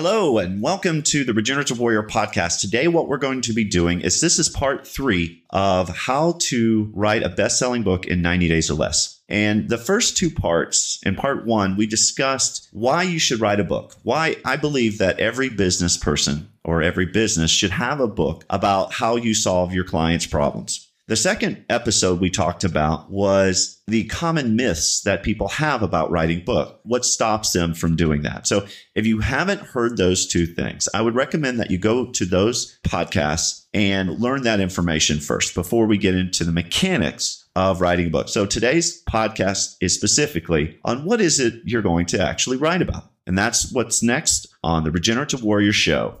Hello, and welcome to the Regenerative Warrior podcast. Today, what we're going to be doing is this is part three of how to write a best selling book in 90 days or less. And the first two parts, in part one, we discussed why you should write a book. Why I believe that every business person or every business should have a book about how you solve your clients' problems. The second episode we talked about was the common myths that people have about writing book. What stops them from doing that? So if you haven't heard those two things, I would recommend that you go to those podcasts and learn that information first before we get into the mechanics of writing a book. So today's podcast is specifically on what is it you're going to actually write about. And that's what's next on the Regenerative Warrior Show.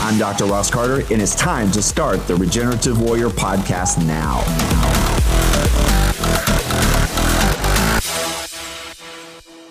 I'm Dr. Ross Carter, and it's time to start the Regenerative Warrior podcast now.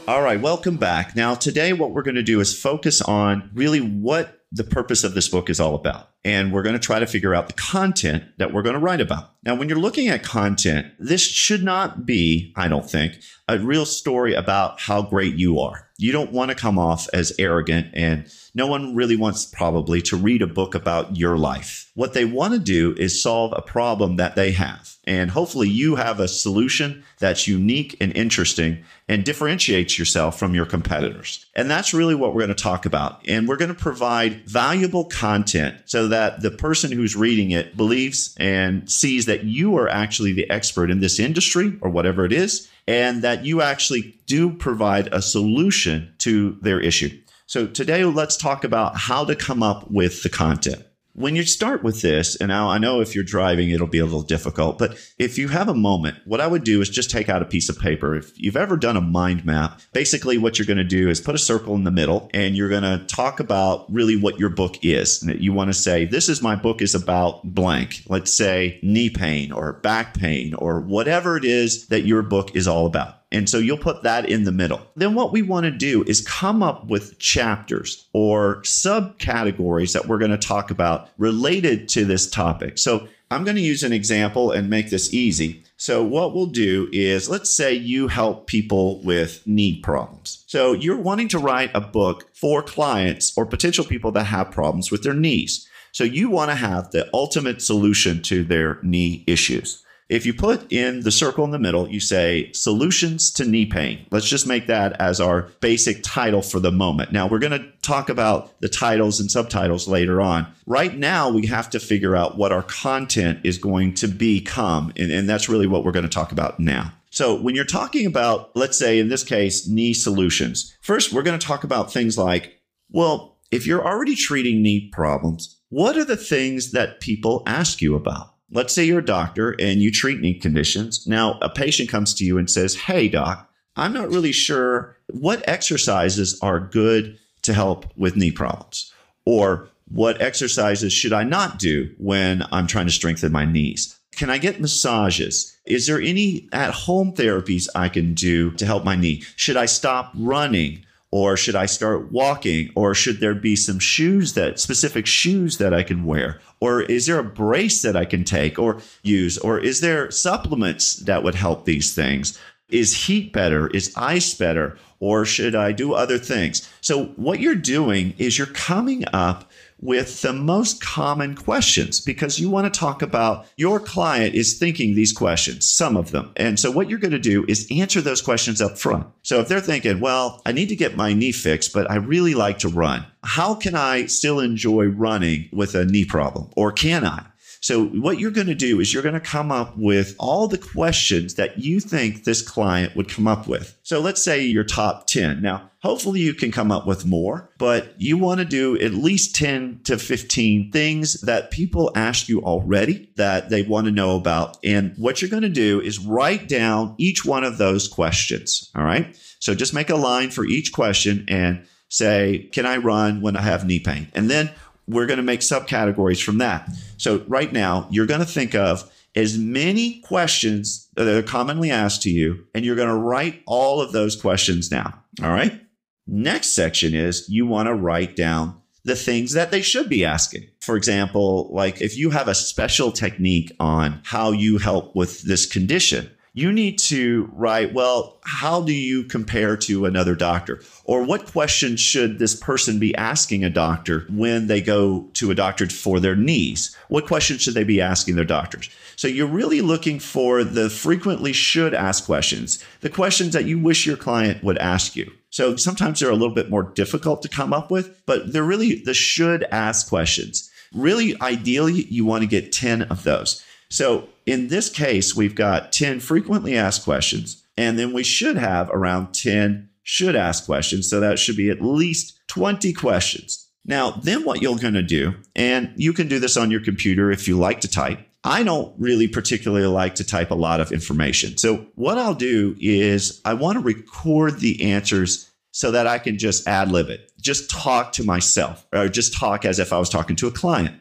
All right, welcome back. Now, today, what we're going to do is focus on really what the purpose of this book is all about. And we're going to try to figure out the content that we're going to write about. Now, when you're looking at content, this should not be, I don't think, a real story about how great you are. You don't want to come off as arrogant and no one really wants probably to read a book about your life. What they want to do is solve a problem that they have. And hopefully you have a solution that's unique and interesting and differentiates yourself from your competitors. And that's really what we're going to talk about. And we're going to provide valuable content so that the person who's reading it believes and sees that you are actually the expert in this industry or whatever it is, and that you actually do provide a solution to their issue. So today, let's talk about how to come up with the content. When you start with this, and now I know if you're driving, it'll be a little difficult, but if you have a moment, what I would do is just take out a piece of paper. If you've ever done a mind map, basically what you're going to do is put a circle in the middle and you're going to talk about really what your book is. You want to say, this is my book is about blank. Let's say knee pain or back pain or whatever it is that your book is all about. And so you'll put that in the middle. Then what we want to do is come up with chapters or subcategories that we're going to talk about related to this topic. So I'm going to use an example and make this easy. So, what we'll do is let's say you help people with knee problems. So, you're wanting to write a book for clients or potential people that have problems with their knees. So, you want to have the ultimate solution to their knee issues. If you put in the circle in the middle, you say solutions to knee pain. Let's just make that as our basic title for the moment. Now, we're going to talk about the titles and subtitles later on. Right now, we have to figure out what our content is going to become. And, and that's really what we're going to talk about now. So, when you're talking about, let's say in this case, knee solutions, first, we're going to talk about things like, well, if you're already treating knee problems, what are the things that people ask you about? Let's say you're a doctor and you treat knee conditions. Now, a patient comes to you and says, Hey, doc, I'm not really sure what exercises are good to help with knee problems, or what exercises should I not do when I'm trying to strengthen my knees? Can I get massages? Is there any at home therapies I can do to help my knee? Should I stop running? Or should I start walking? Or should there be some shoes that specific shoes that I can wear? Or is there a brace that I can take or use? Or is there supplements that would help these things? Is heat better? Is ice better? Or should I do other things? So, what you're doing is you're coming up with the most common questions because you want to talk about your client is thinking these questions, some of them. And so what you're going to do is answer those questions up front. So if they're thinking, well, I need to get my knee fixed, but I really like to run. How can I still enjoy running with a knee problem? Or can I? So, what you're going to do is you're going to come up with all the questions that you think this client would come up with. So, let's say your top 10. Now, hopefully you can come up with more, but you want to do at least 10 to 15 things that people ask you already that they want to know about. And what you're going to do is write down each one of those questions. All right. So, just make a line for each question and say, Can I run when I have knee pain? And then we're going to make subcategories from that. So right now, you're going to think of as many questions that are commonly asked to you, and you're going to write all of those questions down. All right. Next section is you want to write down the things that they should be asking. For example, like if you have a special technique on how you help with this condition, you need to write, well, how do you compare to another doctor? Or what questions should this person be asking a doctor when they go to a doctor for their knees? What questions should they be asking their doctors? So you're really looking for the frequently should ask questions, the questions that you wish your client would ask you. So sometimes they're a little bit more difficult to come up with, but they're really the should ask questions. Really, ideally, you want to get 10 of those. So in this case, we've got 10 frequently asked questions, and then we should have around 10 should ask questions. So that should be at least 20 questions. Now, then what you're going to do, and you can do this on your computer if you like to type. I don't really particularly like to type a lot of information. So what I'll do is I want to record the answers so that I can just ad lib it, just talk to myself or just talk as if I was talking to a client.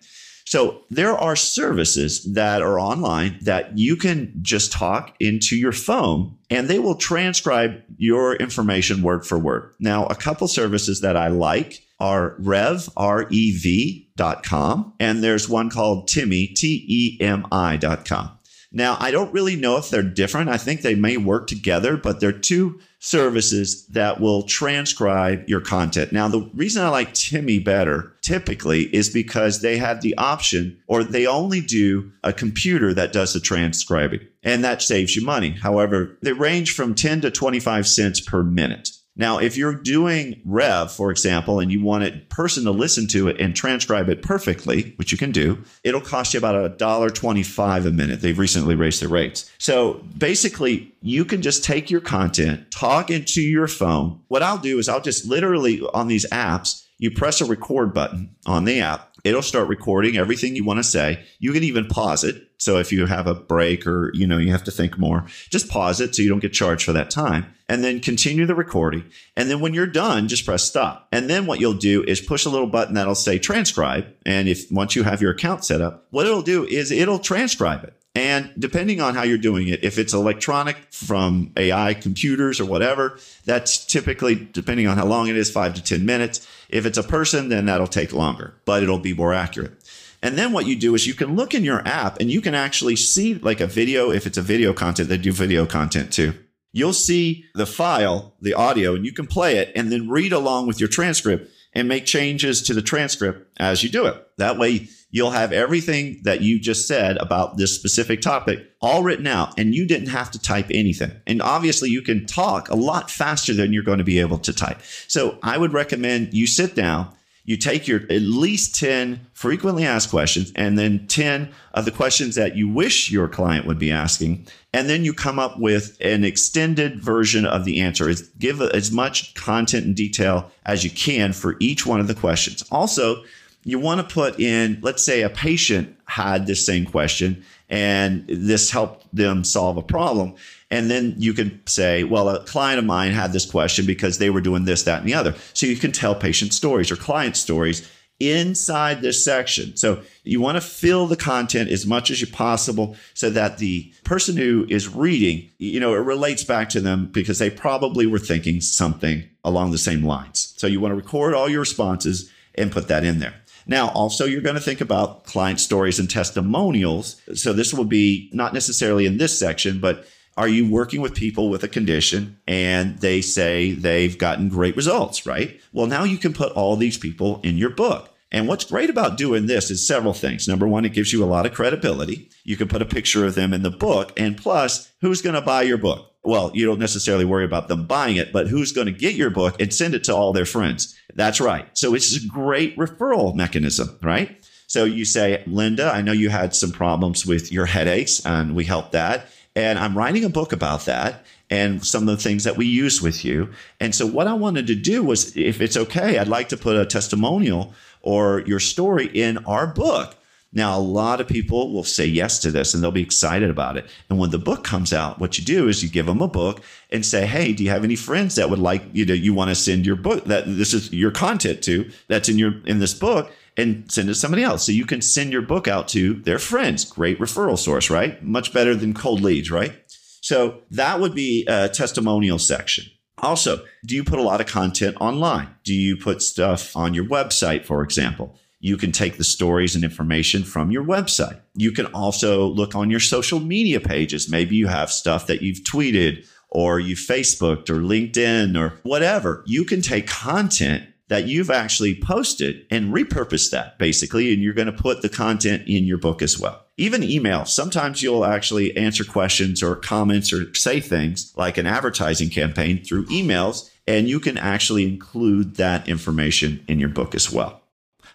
So there are services that are online that you can just talk into your phone and they will transcribe your information word for word. Now, a couple services that I like are Rev, R-E-V dot com. And there's one called Temi, T-E-M-I dot com. Now, I don't really know if they're different. I think they may work together, but they're two services that will transcribe your content. Now, the reason I like Temi better typically is because they have the option or they only do a computer that does the transcribing and that saves you money. However, they range from 10 to 25 cents per minute. Now, if you're doing Rev, for example, and you want a person to listen to it and transcribe it perfectly, which you can do, it'll cost you about a dollar twenty-five a minute. They've recently raised their rates. So basically, you can just take your content, talk into your phone. What I'll do is I'll just literally on these apps, you press a record button on the app. It'll start recording everything you want to say. You can even pause it. So if you have a break or you know you have to think more, just pause it so you don't get charged for that time and then continue the recording. And then when you're done, just press stop. And then what you'll do is push a little button that'll say transcribe. And if once you have your account set up, what it'll do is it'll transcribe it. And depending on how you're doing it, if it's electronic from AI computers or whatever, that's typically, depending on how long it is, five to 10 minutes. If it's a person, then that'll take longer, but it'll be more accurate. And then what you do is you can look in your app and you can actually see like a video. If it's a video content, they do video content too you'll see the file, the audio, and you can play it and then read along with your transcript and make changes to the transcript as you do it. That way, you'll have everything that you just said about this specific topic all written out, and you didn't have to type anything. And obviously, you can talk a lot faster than you're going to be able to type. So, I would recommend you sit down you take your at least 10 frequently asked questions and then 10 of the questions that you wish your client would be asking. And then you come up with an extended version of the answer. Is give as much content and detail as you can for each one of the questions. Also, you want to put in, let's say a patient had this same question and this helped them solve a problem. And then you can say, well, a client of mine had this question because they were doing this, that, and the other. So you can tell patient stories or client stories inside this section. So you want to fill the content as much as you possible so that the person who is reading, you know, it relates back to them because they probably were thinking something along the same lines. So you want to record all your responses and put that in there. Now, also, you're going to think about client stories and testimonials. So this will be not necessarily in this section, but are you working with people with a condition and they say they've gotten great results, right? Well, now you can put all these people in your book. And what's great about doing this is several things. Number one, it gives you a lot of credibility. You can put a picture of them in the book. And plus, who's going to buy your book? Well, you don't necessarily worry about them buying it, but who's going to get your book and send it to all their friends? That's right. So it's a great referral mechanism, right? So you say, Linda, I know you had some problems with your headaches, and we helped that. And I'm writing a book about that and some of the things that we use with you. And so what I wanted to do was, if it's okay, I'd like to put a testimonial or your story in our book. Now, a lot of people will say yes to this and they'll be excited about it. And when the book comes out, what you do is you give them a book and say, Hey, do you have any friends that would like you know, you want to send your book that this is your content to that's in your, in this book and send it to somebody else. So you can send your book out to their friends. Great referral source, right? Much better than cold leads, right? So that would be a testimonial section. Also, do you put a lot of content online? Do you put stuff on your website, for example? You can take the stories and information from your website. You can also look on your social media pages. Maybe you have stuff that you've tweeted or you Facebooked or LinkedIn or whatever. You can take content that you've actually posted and repurpose that basically. And you're going to put the content in your book as well. Even email. Sometimes you'll actually answer questions or comments or say things like an advertising campaign through emails. And you can actually include that information in your book as well.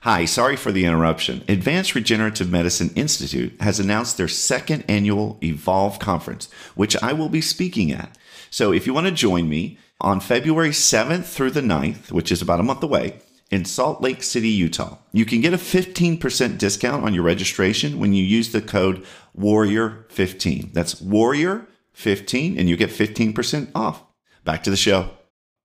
Hi, sorry for the interruption. Advanced Regenerative Medicine Institute has announced their second annual Evolve conference, which I will be speaking at. So if you want to join me, on February 7th through the 9th, which is about a month away, in Salt Lake City, Utah. You can get a 15% discount on your registration when you use the code WARRIOR15. That's WARRIOR15, and you get 15% off. Back to the show.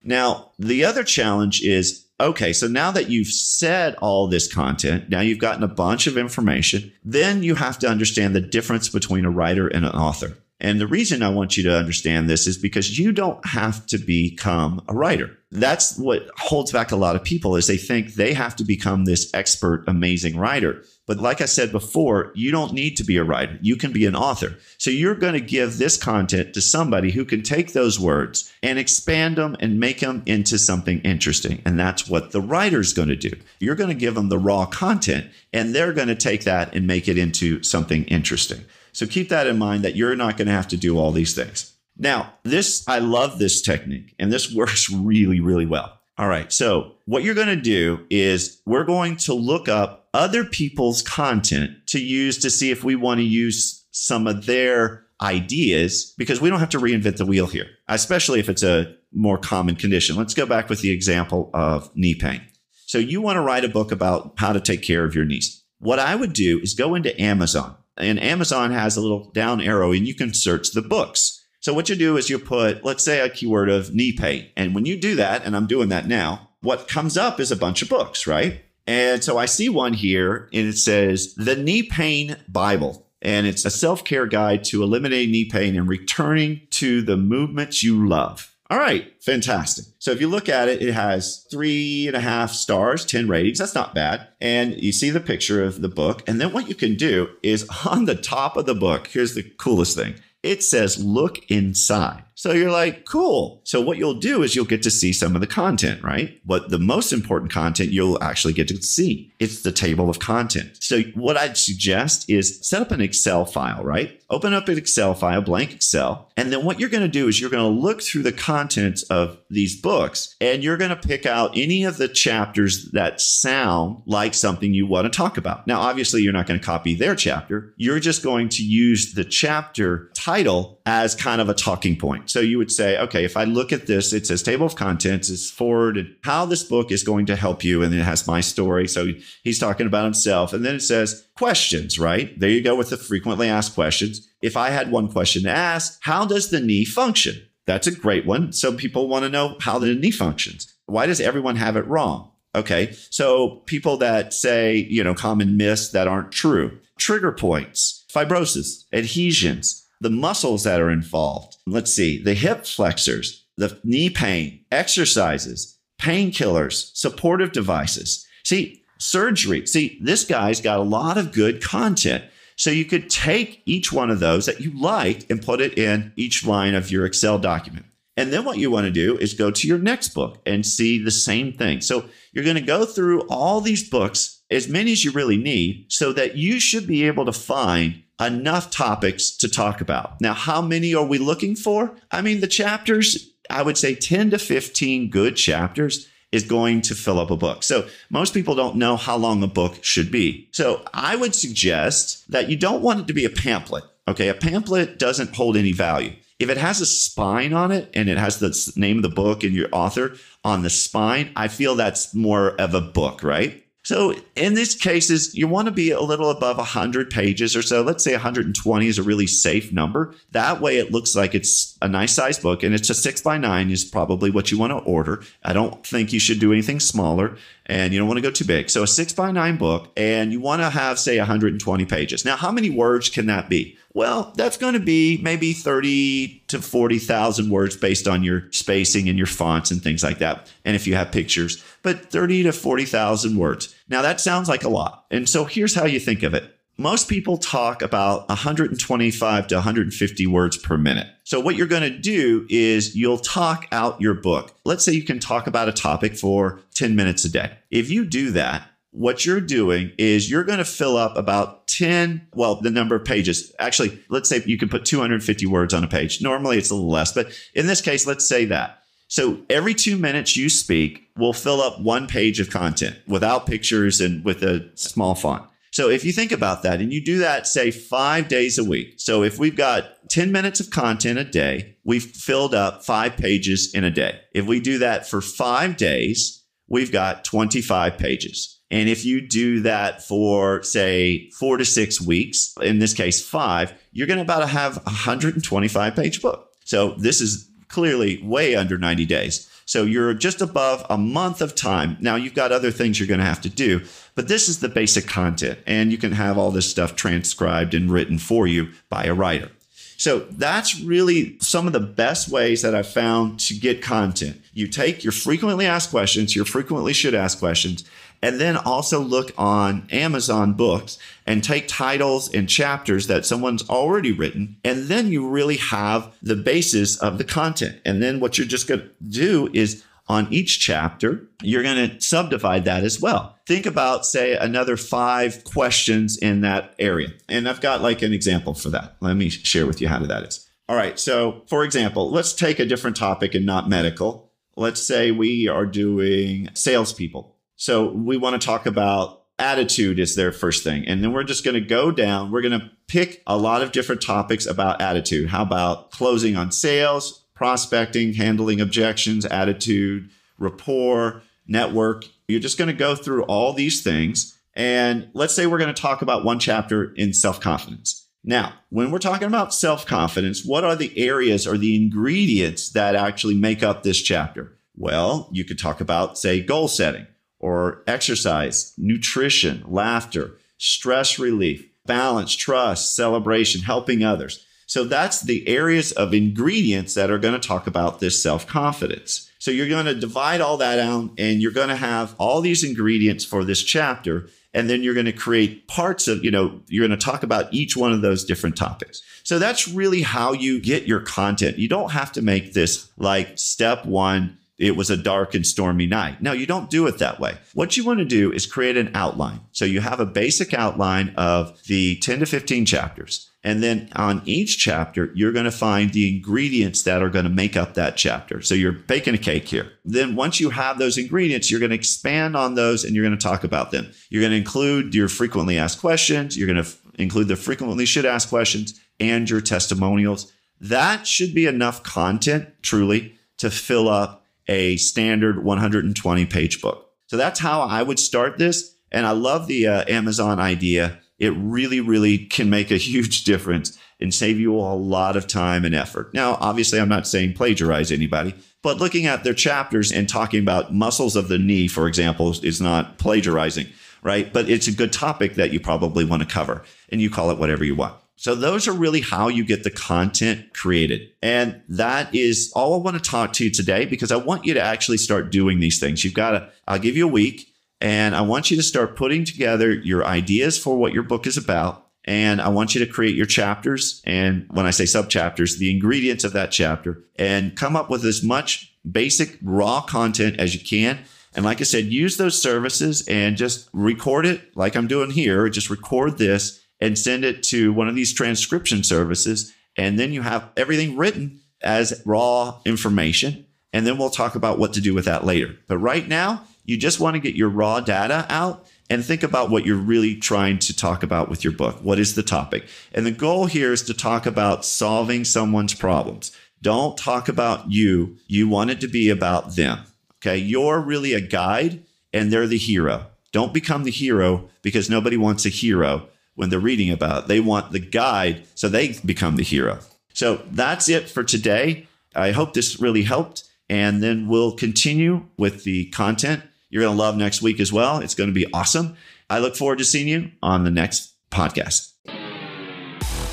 Now, the other challenge is okay, so now that you've said all this content, now you've gotten a bunch of information, then you have to understand the difference between a writer and an author. And the reason I want you to understand this is because you don't have to become a writer. That's what holds back a lot of people is they think they have to become this expert, amazing writer. But like I said before, you don't need to be a writer. You can be an author. So you're going to give this content to somebody who can take those words and expand them and make them into something interesting. And that's what the writer's going to do. You're going to give them the raw content and they're going to take that and make it into something interesting. So keep that in mind that you're not going to have to do all these things. Now, this, I love this technique and this works really, really well. All right. So what you're going to do is we're going to look up other people's content to use to see if we want to use some of their ideas because we don't have to reinvent the wheel here, especially if it's a more common condition. Let's go back with the example of knee pain. So you want to write a book about how to take care of your knees. What I would do is go into Amazon and Amazon has a little down arrow and you can search the books. So what you do is you put, let's say a keyword of knee pain. And when you do that, and I'm doing that now, what comes up is a bunch of books, right? And so I see one here and it says the knee pain Bible. And it's a self care guide to eliminating knee pain and returning to the movements you love. All right, fantastic. So if you look at it, it has three and a half stars, 10 ratings. That's not bad. And you see the picture of the book. And then what you can do is on the top of the book, here's the coolest thing it says look inside. So you're like, cool. So what you'll do is you'll get to see some of the content, right? But the most important content you'll actually get to see. It's the table of content. So what I'd suggest is set up an Excel file, right? Open up an Excel file, blank Excel. And then what you're going to do is you're going to look through the contents of these books and you're going to pick out any of the chapters that sound like something you want to talk about. Now, obviously, you're not going to copy their chapter. You're just going to use the chapter title as kind of a talking point. So you would say, okay, if I look at this, it says table of contents, it's forward and how this book is going to help you. And it has my story. So he's talking about himself. And then it says questions, right? There you go with the frequently asked questions. If I had one question to ask, how does the knee function? That's a great one. So people want to know how the knee functions. Why does everyone have it wrong? Okay. So people that say, you know, common myths that aren't true, trigger points, fibrosis, adhesions, the muscles that are involved. Let's see, the hip flexors, the knee pain, exercises, painkillers, supportive devices. See, surgery. See, this guy's got a lot of good content. So you could take each one of those that you liked and put it in each line of your Excel document. And then what you want to do is go to your next book and see the same thing. So you're going to go through all these books, as many as you really need, so that you should be able to find enough topics to talk about. Now, how many are we looking for? I mean, the chapters, I would say 10 to 15 good chapters is going to fill up a book. So most people don't know how long a book should be. So I would suggest that you don't want it to be a pamphlet. Okay. A pamphlet doesn't hold any value. If it has a spine on it and it has the name of the book and your author on the spine, I feel that's more of a book, right? So in these cases, you want to be a little above 100 pages or so. Let's say 120 is a really safe number. That way it looks like it's a nice size book and it's a six by nine is probably what you want to order. I don't think you should do anything smaller and you don't want to go too big. So a six by nine book and you want to have say 120 pages. Now, how many words can that be? Well, that's going to be maybe 30 to 40,000 words based on your spacing and your fonts and things like that. And if you have pictures, but 30 to 40,000 words. Now that sounds like a lot. And so here's how you think of it. Most people talk about 125 to 150 words per minute. So what you're going to do is you'll talk out your book. Let's say you can talk about a topic for 10 minutes a day. If you do that, what you're doing is you're going to fill up about 10, well, the number of pages. Actually, let's say you can put 250 words on a page. Normally it's a little less, but in this case, let's say that. So every two minutes you speak will fill up one page of content without pictures and with a small font. So if you think about that and you do that, say five days a week. So if we've got 10 minutes of content a day, we've filled up five pages in a day. If we do that for five days, we've got 25 pages. And if you do that for, say, four to six weeks, in this case, five, you're going to about to have a 125 page book. So this is clearly way under 90 days. So you're just above a month of time. Now you've got other things you're going to have to do, but this is the basic content and you can have all this stuff transcribed and written for you by a writer. So that's really some of the best ways that I've found to get content. You take your frequently asked questions, your frequently should ask questions, and then also look on Amazon books and take titles and chapters that someone's already written. And then you really have the basis of the content. And then what you're just going to do is on each chapter, you're going to subdivide that as well. Think about, say, another five questions in that area. And I've got like an example for that. Let me share with you how that is. All right. So, for example, let's take a different topic and not medical. Let's say we are doing salespeople. So we want to talk about attitude is their first thing. And then we're just going to go down. We're going to pick a lot of different topics about attitude. How about closing on sales, prospecting, handling objections, attitude, rapport, network? You're just going to go through all these things. And let's say we're going to talk about one chapter in self confidence. Now, when we're talking about self confidence, what are the areas or the ingredients that actually make up this chapter? Well, you could talk about, say, goal setting or exercise, nutrition, laughter, stress relief, balance, trust, celebration, helping others. So that's the areas of ingredients that are going to talk about this self confidence. So you're going to divide all that out and you're going to have all these ingredients for this chapter. And then you're going to create parts of, you know, you're going to talk about each one of those different topics. So that's really how you get your content. You don't have to make this like step one it was a dark and stormy night. Now, you don't do it that way. What you want to do is create an outline. So you have a basic outline of the 10 to 15 chapters. And then on each chapter, you're going to find the ingredients that are going to make up that chapter. So you're baking a cake here. Then once you have those ingredients, you're going to expand on those and you're going to talk about them. You're going to include your frequently asked questions. You're going to f- include the frequently should ask questions and your testimonials. That should be enough content, truly, to fill up a standard 120 page book. So that's how I would start this. And I love the uh, Amazon idea. It really, really can make a huge difference and save you a lot of time and effort. Now, obviously, I'm not saying plagiarize anybody, but looking at their chapters and talking about muscles of the knee, for example, is not plagiarizing, right? But it's a good topic that you probably want to cover and you call it whatever you want. So those are really how you get the content created. And that is all I want to talk to you today because I want you to actually start doing these things. You've got to, I'll give you a week and I want you to start putting together your ideas for what your book is about. And I want you to create your chapters. And when I say sub chapters, the ingredients of that chapter and come up with as much basic raw content as you can. And like I said, use those services and just record it like I'm doing here. Just record this and send it to one of these transcription services. And then you have everything written as raw information. And then we'll talk about what to do with that later. But right now, you just want to get your raw data out and think about what you're really trying to talk about with your book. What is the topic? And the goal here is to talk about solving someone's problems. Don't talk about you. You want it to be about them. Okay. You're really a guide and they're the hero. Don't become the hero because nobody wants a hero when they're reading about. They want the guide so they become the hero. So that's it for today. I hope this really helped. And then we'll continue with the content you're going to love next week as well. It's going to be awesome. I look forward to seeing you on the next podcast.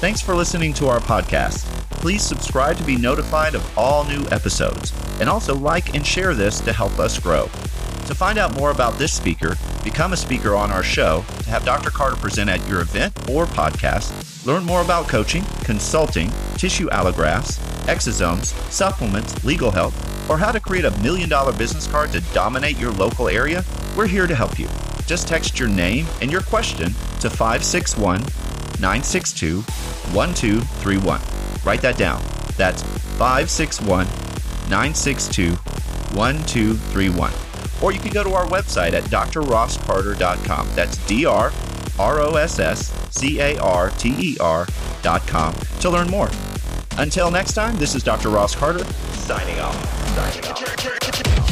Thanks for listening to our podcast. Please subscribe to be notified of all new episodes. And also like and share this to help us grow. To find out more about this speaker, become a speaker on our show, to have Dr. Carter present at your event or podcast, learn more about coaching, consulting, tissue allografts, exosomes, supplements, legal help, or how to create a million dollar business card to dominate your local area, we're here to help you. Just text your name and your question to 561 962 1231. Write that down. That's 561 962 1231. Or you can go to our website at drrosscarter.com. That's D R R O S S C A R T E R.com to learn more. Until next time, this is Dr. Ross Carter signing off. Signing off.